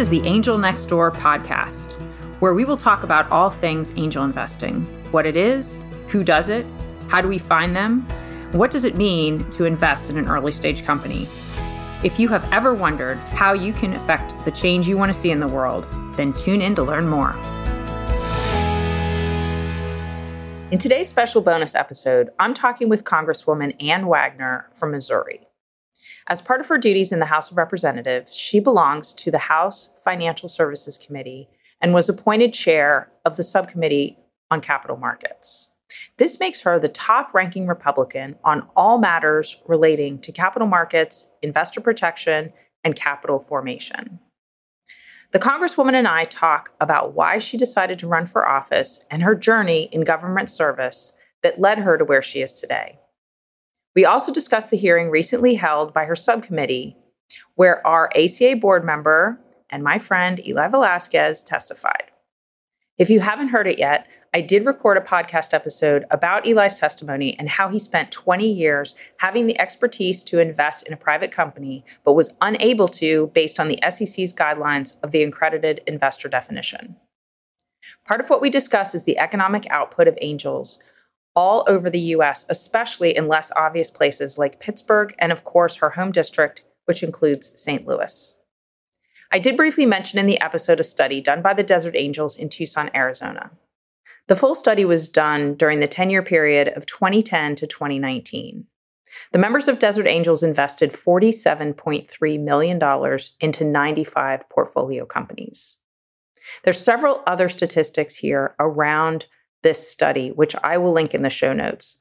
is the Angel Next Door podcast, where we will talk about all things angel investing what it is, who does it, how do we find them, what does it mean to invest in an early stage company. If you have ever wondered how you can affect the change you want to see in the world, then tune in to learn more. In today's special bonus episode, I'm talking with Congresswoman Ann Wagner from Missouri. As part of her duties in the House of Representatives, she belongs to the House Financial Services Committee and was appointed chair of the subcommittee on capital markets. This makes her the top ranking Republican on all matters relating to capital markets, investor protection, and capital formation. The Congresswoman and I talk about why she decided to run for office and her journey in government service that led her to where she is today. We also discussed the hearing recently held by her subcommittee, where our ACA board member and my friend Eli Velasquez testified. If you haven't heard it yet, I did record a podcast episode about Eli's testimony and how he spent 20 years having the expertise to invest in a private company, but was unable to based on the SEC's guidelines of the accredited investor definition. Part of what we discuss is the economic output of angels, all over the US, especially in less obvious places like Pittsburgh and, of course, her home district, which includes St. Louis. I did briefly mention in the episode a study done by the Desert Angels in Tucson, Arizona. The full study was done during the 10 year period of 2010 to 2019. The members of Desert Angels invested $47.3 million into 95 portfolio companies. There's several other statistics here around this study, which I will link in the show notes.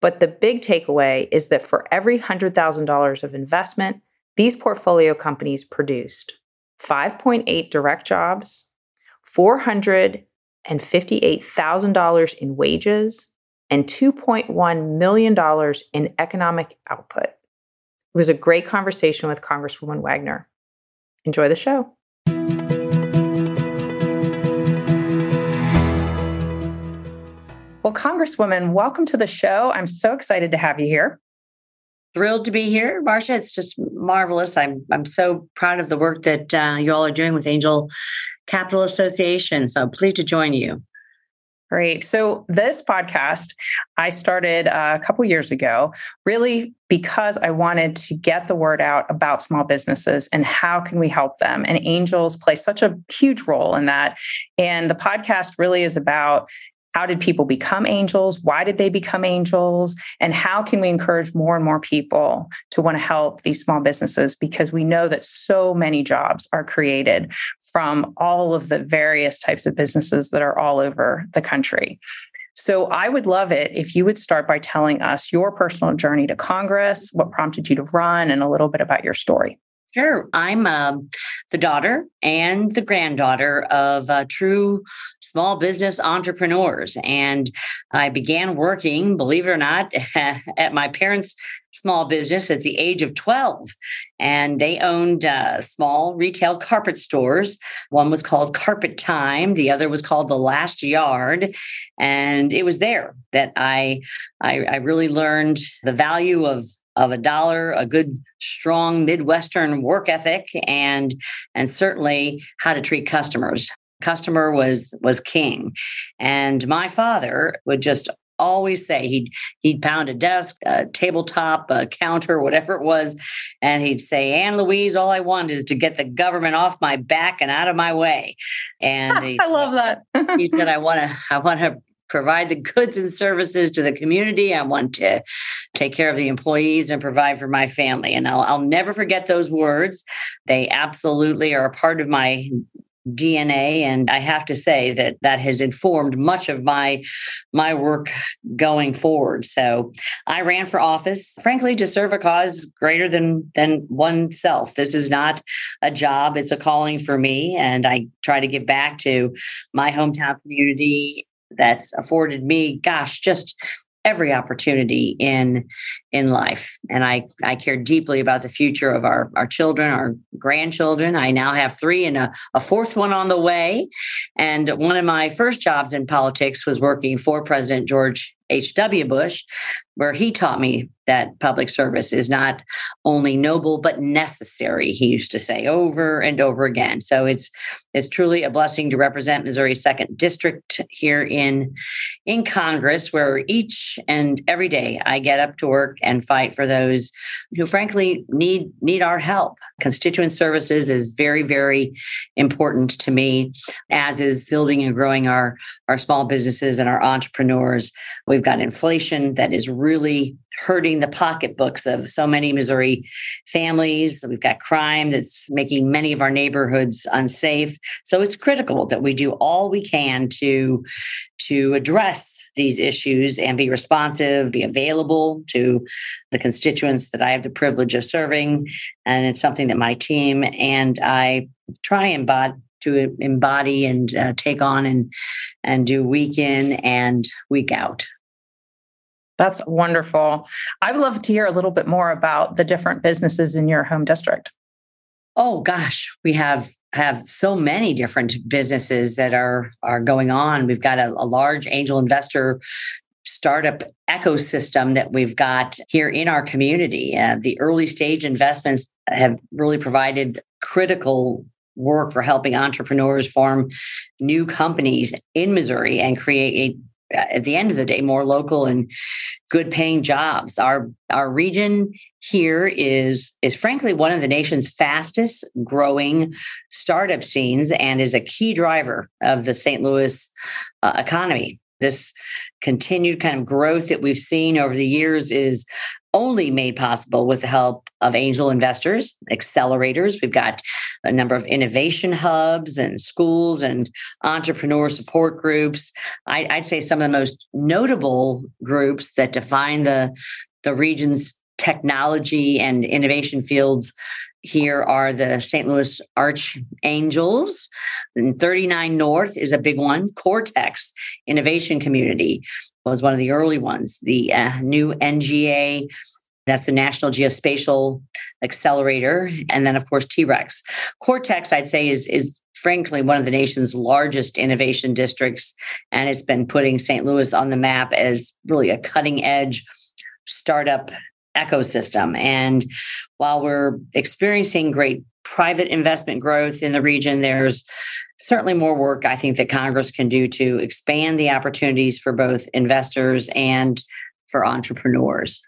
But the big takeaway is that for every $100,000 of investment, these portfolio companies produced 5.8 direct jobs, $458,000 in wages, and $2.1 million in economic output. It was a great conversation with Congresswoman Wagner. Enjoy the show. Well, Congresswoman, welcome to the show. I'm so excited to have you here. Thrilled to be here, Marcia. It's just marvelous. I'm I'm so proud of the work that uh, you all are doing with Angel Capital Association. So pleased to join you. Great. So this podcast I started uh, a couple years ago, really because I wanted to get the word out about small businesses and how can we help them. And angels play such a huge role in that. And the podcast really is about how did people become angels? Why did they become angels? And how can we encourage more and more people to want to help these small businesses? Because we know that so many jobs are created from all of the various types of businesses that are all over the country. So I would love it if you would start by telling us your personal journey to Congress, what prompted you to run, and a little bit about your story. Sure. I'm uh, the daughter and the granddaughter of uh, true small business entrepreneurs. And I began working, believe it or not, at my parents' small business at the age of 12. And they owned uh, small retail carpet stores. One was called Carpet Time, the other was called The Last Yard. And it was there that I, I, I really learned the value of of a dollar, a good strong Midwestern work ethic, and and certainly how to treat customers. Customer was was king, and my father would just always say he'd he'd pound a desk, a tabletop, a counter, whatever it was, and he'd say, "Ann Louise, all I want is to get the government off my back and out of my way." And he, I love that. he said, "I want to, I want to provide the goods and services to the community. I want to take care of the employees and provide for my family. And I'll, I'll never forget those words. They absolutely are a part of my DNA and I have to say that that has informed much of my my work going forward so I ran for office frankly to serve a cause greater than than oneself this is not a job it's a calling for me and I try to give back to my hometown community that's afforded me, gosh, just every opportunity in in life. And I, I care deeply about the future of our, our children, our grandchildren. I now have three and a, a fourth one on the way. And one of my first jobs in politics was working for President George H.W. Bush, where he taught me that public service is not only noble but necessary he used to say over and over again so it's it's truly a blessing to represent missouri's second district here in in congress where each and every day i get up to work and fight for those who frankly need need our help constituent services is very very important to me as is building and growing our our small businesses and our entrepreneurs we've got inflation that is really hurting the pocketbooks of so many Missouri families. We've got crime that's making many of our neighborhoods unsafe. So it's critical that we do all we can to to address these issues and be responsive, be available to the constituents that I have the privilege of serving. And it's something that my team and I try and to embody and uh, take on and and do week in and week out. That's wonderful. I would love to hear a little bit more about the different businesses in your home district. Oh gosh, we have have so many different businesses that are are going on. We've got a, a large angel investor startup ecosystem that we've got here in our community. Uh, the early stage investments have really provided critical work for helping entrepreneurs form new companies in Missouri and create a at the end of the day more local and good paying jobs our our region here is is frankly one of the nation's fastest growing startup scenes and is a key driver of the St. Louis uh, economy this continued kind of growth that we've seen over the years is only made possible with the help of angel investors, accelerators. We've got a number of innovation hubs and schools and entrepreneur support groups. I, would say some of the most notable groups that define the, the region's technology and innovation fields here are the St. Louis Archangels. And 39 North is a big one. Cortex Innovation Community was one of the early ones. The uh, new NGA, that's the National Geospatial Accelerator. And then, of course, T Rex. Cortex, I'd say, is, is frankly one of the nation's largest innovation districts. And it's been putting St. Louis on the map as really a cutting edge startup ecosystem. And while we're experiencing great private investment growth in the region, there's certainly more work I think that Congress can do to expand the opportunities for both investors and for entrepreneurs.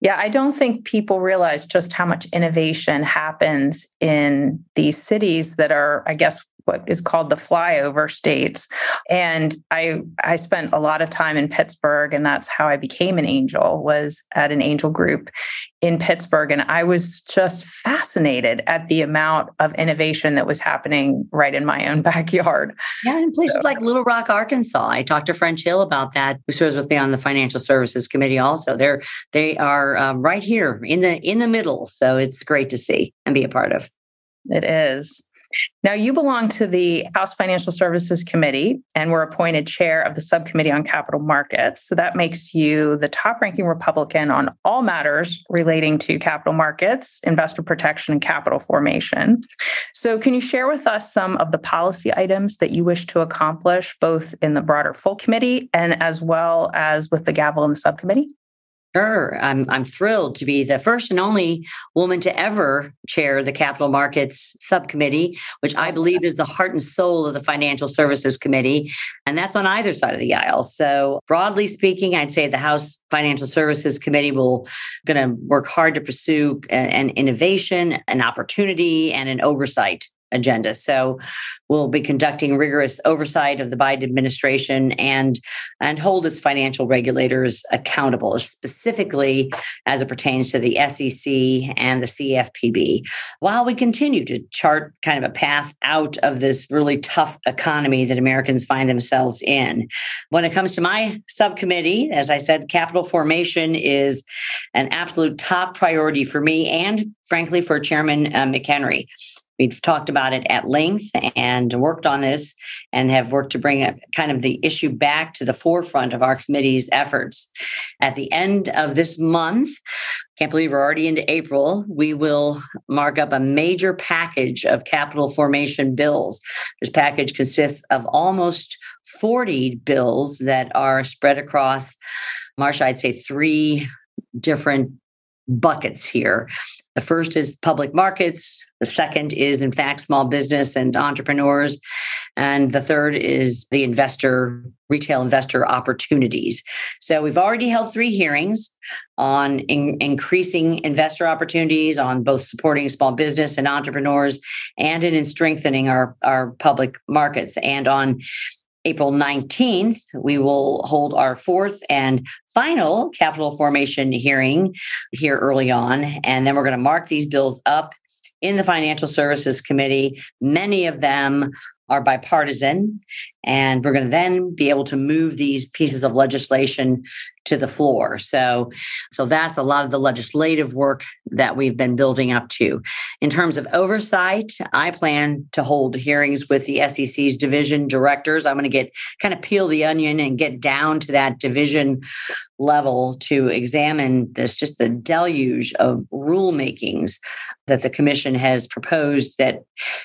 Yeah, I don't think people realize just how much innovation happens in these cities that are, I guess, what is called the flyover states. And i i spent a lot of time in pittsburgh and that's how i became an angel was at an angel group in pittsburgh. And i was just fascinated at the amount of innovation that was happening right in my own backyard. Yeah in places so. like little rock arkansas. I talked to french hill about that who serves with me on the financial services committee also. They're they are um, right here in the in the middle. So it's great to see and be a part of. It is now, you belong to the House Financial Services Committee and were appointed chair of the Subcommittee on Capital Markets. So that makes you the top ranking Republican on all matters relating to capital markets, investor protection, and capital formation. So, can you share with us some of the policy items that you wish to accomplish, both in the broader full committee and as well as with the gavel in the subcommittee? Sure. I'm, I'm thrilled to be the first and only woman to ever chair the Capital Markets Subcommittee, which I believe is the heart and soul of the Financial Services Committee. And that's on either side of the aisle. So, broadly speaking, I'd say the House Financial Services Committee will going to work hard to pursue an innovation, an opportunity, and an oversight agenda. So we'll be conducting rigorous oversight of the Biden administration and and hold its financial regulators accountable, specifically as it pertains to the SEC and the CFPB, while we continue to chart kind of a path out of this really tough economy that Americans find themselves in. When it comes to my subcommittee, as I said, capital formation is an absolute top priority for me and frankly for Chairman uh, McHenry We've talked about it at length and worked on this and have worked to bring a, kind of the issue back to the forefront of our committee's efforts. At the end of this month, can't believe we're already into April. We will mark up a major package of capital formation bills. This package consists of almost 40 bills that are spread across, Marcia, I'd say three different buckets here. The first is public markets. The second is, in fact, small business and entrepreneurs. And the third is the investor, retail investor opportunities. So we've already held three hearings on in, increasing investor opportunities, on both supporting small business and entrepreneurs, and in strengthening our, our public markets, and on April 19th, we will hold our fourth and final capital formation hearing here early on. And then we're going to mark these bills up in the Financial Services Committee. Many of them are bipartisan. And we're going to then be able to move these pieces of legislation to the floor. So, so that's a lot of the legislative work that we've been building up to. In terms of oversight, I plan to hold hearings with the SEC's division directors. I'm going to get kind of peel the onion and get down to that division level to examine this just the deluge of rulemakings that the commission has proposed that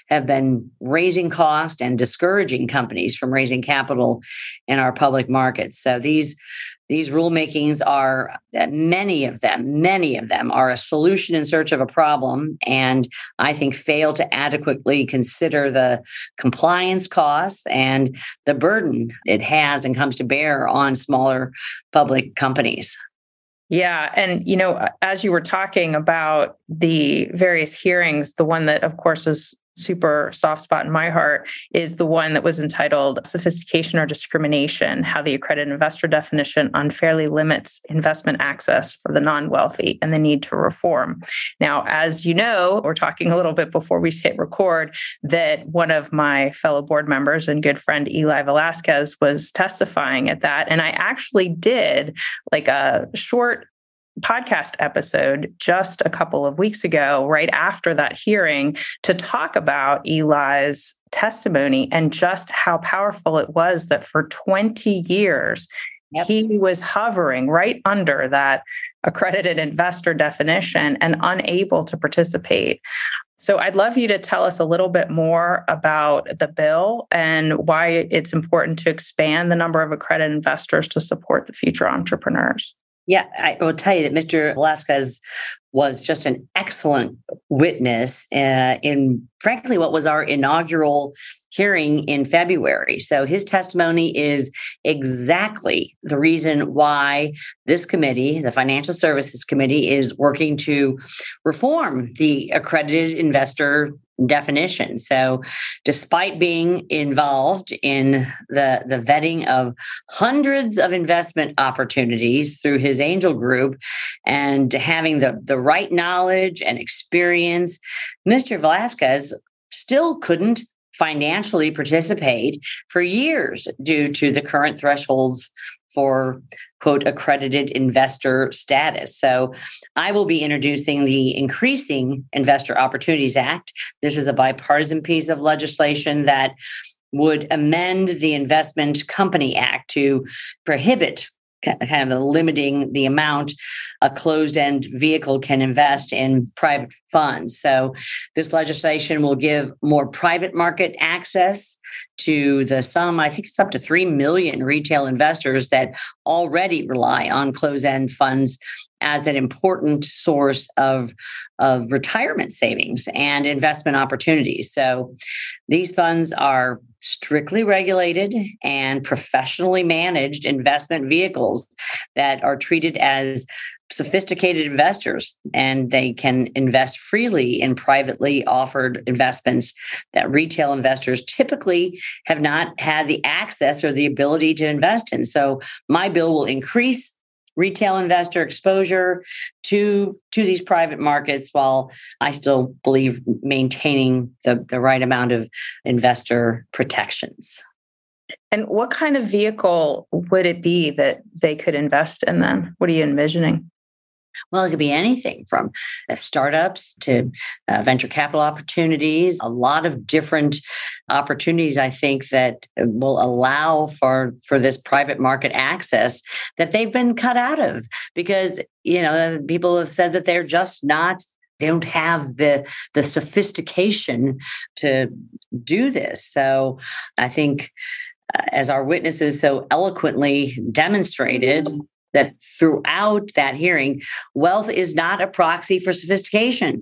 have been raising cost and discouraging companies from raising capital in our public markets. So these these rulemakings are uh, many of them, many of them are a solution in search of a problem, and I think fail to adequately consider the compliance costs and the burden it has and comes to bear on smaller public companies. Yeah. And, you know, as you were talking about the various hearings, the one that, of course, is super soft spot in my heart is the one that was entitled Sophistication or Discrimination How the Accredited Investor Definition Unfairly Limits Investment Access for the Non Wealthy and the Need to Reform. Now, as you know, we're talking a little bit before we hit record that one of my fellow board members and good friend Eli Velasquez was testifying at that. And I actually did like a short podcast episode just a couple of weeks ago, right after that hearing, to talk about Eli's testimony and just how powerful it was that for 20 years, yep. he was hovering right under that accredited investor definition and unable to participate. So I'd love you to tell us a little bit more about the bill and why it's important to expand the number of accredited investors to support the future entrepreneurs. Yeah, I will tell you that Mr. Velasquez was just an excellent witness uh, in, frankly, what was our inaugural hearing in February. So his testimony is exactly the reason why this committee, the Financial Services Committee, is working to reform the accredited investor definition. So, despite being involved in the, the vetting of hundreds of investment opportunities through his angel group and having the, the right knowledge and experience, Mr. Velasquez still couldn't financially participate for years due to the current thresholds for quote accredited investor status. So I will be introducing the Increasing Investor Opportunities Act. This is a bipartisan piece of legislation that would amend the Investment Company Act to prohibit kind of limiting the amount a closed end vehicle can invest in private funds. So, this legislation will give more private market access to the sum, I think it's up to 3 million retail investors that already rely on closed end funds as an important source of, of retirement savings and investment opportunities. So these funds are strictly regulated and professionally managed investment vehicles that are treated as sophisticated investors and they can invest freely in privately offered investments that retail investors typically have not had the access or the ability to invest in. So my bill will increase retail investor exposure to to these private markets while I still believe maintaining the, the right amount of investor protections. And what kind of vehicle would it be that they could invest in then? What are you envisioning? Well, it could be anything from uh, startups to uh, venture capital opportunities, a lot of different opportunities, I think, that will allow for, for this private market access that they've been cut out of because, you know, people have said that they're just not they don't have the the sophistication to do this. So i think uh, as our witnesses so eloquently demonstrated that throughout that hearing, wealth is not a proxy for sophistication.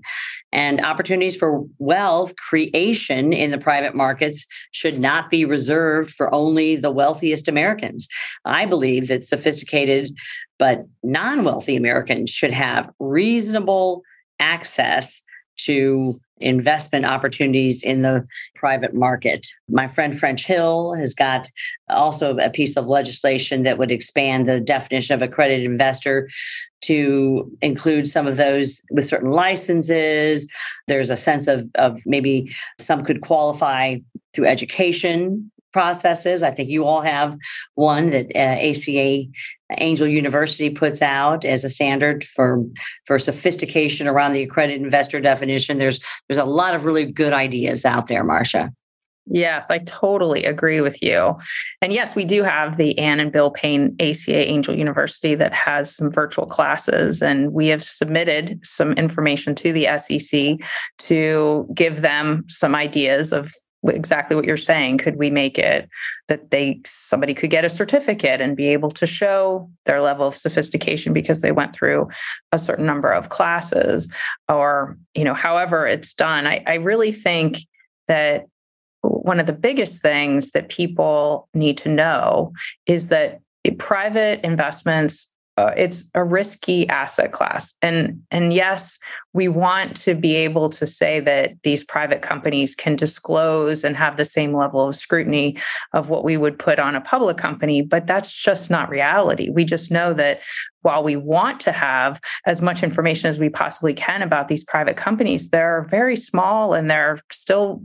And opportunities for wealth creation in the private markets should not be reserved for only the wealthiest Americans. I believe that sophisticated but non wealthy Americans should have reasonable access to investment opportunities in the private market. My friend French Hill has got also a piece of legislation that would expand the definition of accredited investor to include some of those with certain licenses. There's a sense of, of maybe some could qualify through education processes. I think you all have one that uh, ACA Angel University puts out as a standard for for sophistication around the accredited investor definition. There's there's a lot of really good ideas out there, Marcia. Yes, I totally agree with you. And yes, we do have the Ann and Bill Payne ACA Angel University that has some virtual classes, and we have submitted some information to the SEC to give them some ideas of exactly what you're saying could we make it that they somebody could get a certificate and be able to show their level of sophistication because they went through a certain number of classes or you know however it's done? I, I really think that one of the biggest things that people need to know is that private investments uh, it's a risky asset class. And and yes we want to be able to say that these private companies can disclose and have the same level of scrutiny of what we would put on a public company but that's just not reality. We just know that while we want to have as much information as we possibly can about these private companies they're very small and they're still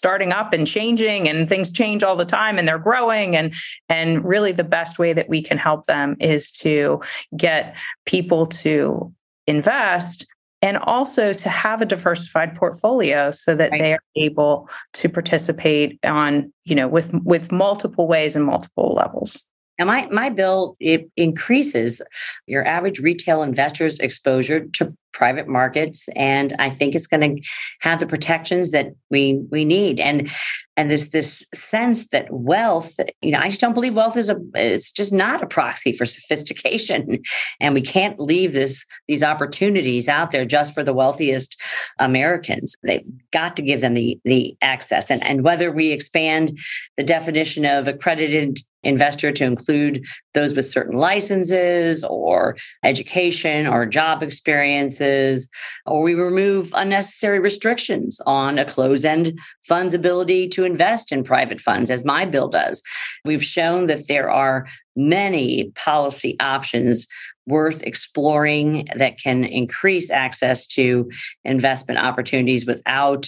starting up and changing and things change all the time and they're growing and and really the best way that we can help them is to get people to invest and also to have a diversified portfolio so that right. they are able to participate on you know with with multiple ways and multiple levels now, my, my bill it increases your average retail investor's exposure to private markets, and I think it's going to have the protections that we we need. And and there's this sense that wealth, you know, I just don't believe wealth is a it's just not a proxy for sophistication, and we can't leave this these opportunities out there just for the wealthiest Americans. They've got to give them the the access, and and whether we expand the definition of accredited investor to include those with certain licenses or education or job experiences, or we remove unnecessary restrictions on a close end fund's ability to invest in private funds, as my bill does. We've shown that there are many policy options worth exploring that can increase access to investment opportunities without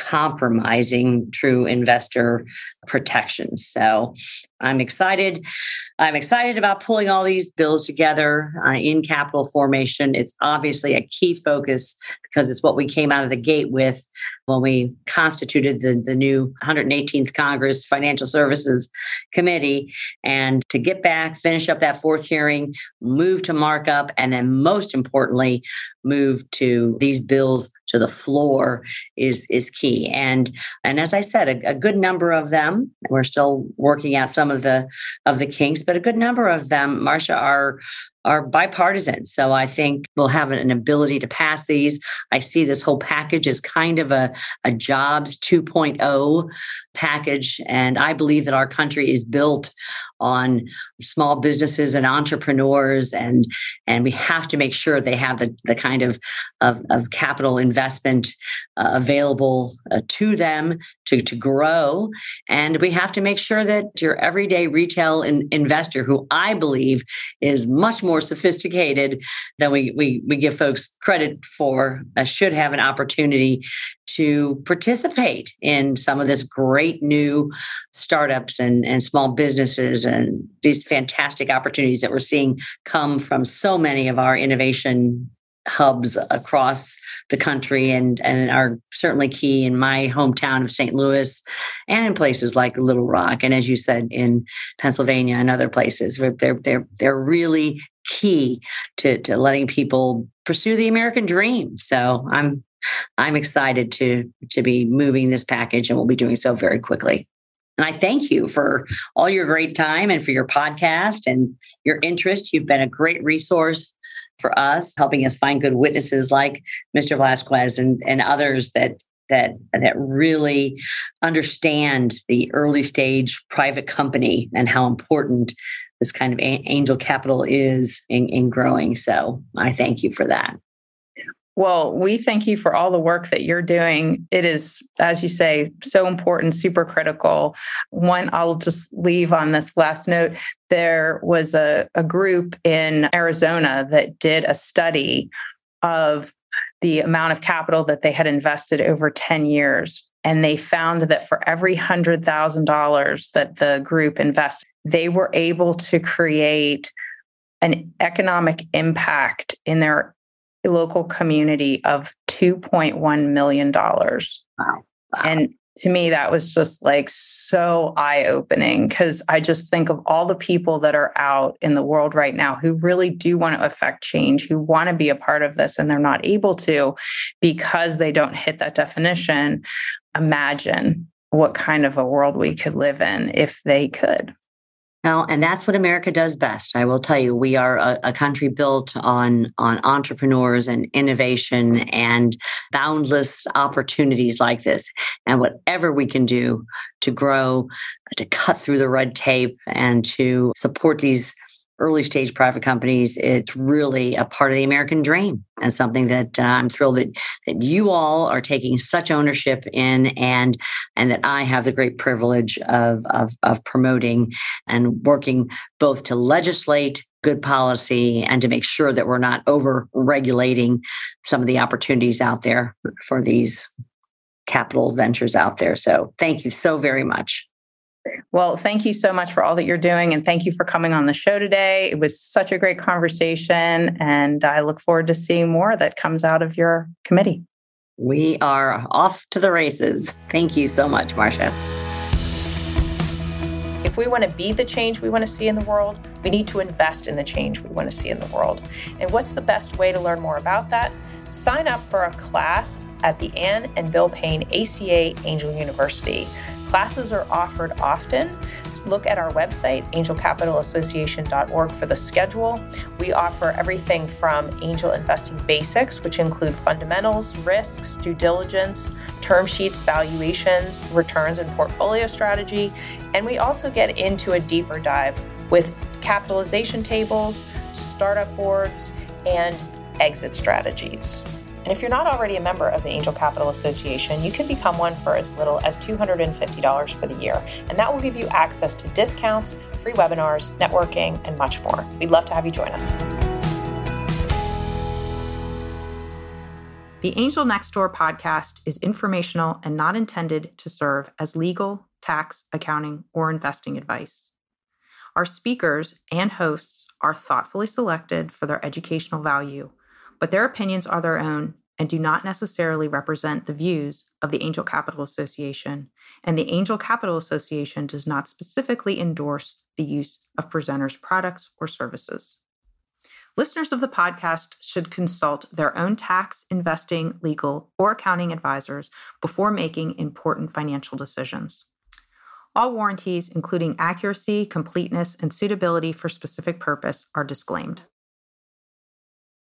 compromising true investor protections. So I'm excited. I'm excited about pulling all these bills together uh, in capital formation. It's obviously a key focus because it's what we came out of the gate with when we constituted the, the new 118th Congress Financial Services Committee. And to get back, finish up that fourth hearing, move to markup, and then most importantly, move to these bills to the floor is is key. And and as i said a, a, good number of them we're still working out some of the of the kinks but a good number of them marcia are are bipartisan. So I think we'll have an ability to pass these. I see this whole package as kind of a, a jobs 2.0 package. And I believe that our country is built on small businesses and entrepreneurs and and we have to make sure they have the, the kind of, of, of capital investment uh, available uh, to them to, to grow and we have to make sure that your everyday retail in, investor who i believe is much more more sophisticated than we we, we give folks credit for. Uh, should have an opportunity to participate in some of this great new startups and, and small businesses and these fantastic opportunities that we're seeing come from so many of our innovation hubs across the country and, and are certainly key in my hometown of St. Louis and in places like Little Rock. And as you said, in Pennsylvania and other places, they're, they're, they're really key to, to letting people pursue the American dream. So I'm I'm excited to to be moving this package and we'll be doing so very quickly. And I thank you for all your great time and for your podcast and your interest. You've been a great resource for us, helping us find good witnesses like Mr. Velasquez and, and others that that that really understand the early stage private company and how important this kind of angel capital is in, in growing. So I thank you for that. Well, we thank you for all the work that you're doing. It is, as you say, so important, super critical. One, I'll just leave on this last note. There was a, a group in Arizona that did a study of the amount of capital that they had invested over 10 years. And they found that for every $100,000 that the group invested, they were able to create an economic impact in their local community of $2.1 million. Wow. wow. And to me, that was just like so eye opening because I just think of all the people that are out in the world right now who really do want to affect change, who want to be a part of this, and they're not able to because they don't hit that definition. Imagine what kind of a world we could live in if they could. Well, and that's what America does best. I will tell you, we are a, a, country built on on entrepreneurs and innovation and boundless opportunities like this. And whatever we can do to grow, to cut through the red tape, and to support these early stage private companies, it's really a part of the American dream and something that uh, I'm thrilled that, that you all are taking such ownership in and and that I have the great privilege of, of, of promoting and working both to legislate good policy and to make sure that we're not over regulating some of the opportunities out there for these capital ventures out there. So thank you so very much. Well, thank you so much for all that you're doing. And thank you for coming on the show today. It was such a great conversation. And I look forward to seeing more that comes out of your committee. We are off to the races. Thank you so much, Marcia. If we want to be the change we want to see in the world, we need to invest in the change we want to see in the world. And what's the best way to learn more about that? Sign up for a class at the Ann and Bill Payne ACA Angel University. Classes are offered often. Look at our website, angelcapitalassociation.org, for the schedule. We offer everything from angel investing basics, which include fundamentals, risks, due diligence, term sheets, valuations, returns, and portfolio strategy. And we also get into a deeper dive with capitalization tables, startup boards, and exit strategies. And if you're not already a member of the Angel Capital Association, you can become one for as little as $250 for the year. And that will give you access to discounts, free webinars, networking, and much more. We'd love to have you join us. The Angel Next Door podcast is informational and not intended to serve as legal, tax, accounting, or investing advice. Our speakers and hosts are thoughtfully selected for their educational value but their opinions are their own and do not necessarily represent the views of the Angel Capital Association, and the Angel Capital Association does not specifically endorse the use of presenters' products or services. Listeners of the podcast should consult their own tax, investing, legal, or accounting advisors before making important financial decisions. All warranties, including accuracy, completeness, and suitability for specific purpose, are disclaimed.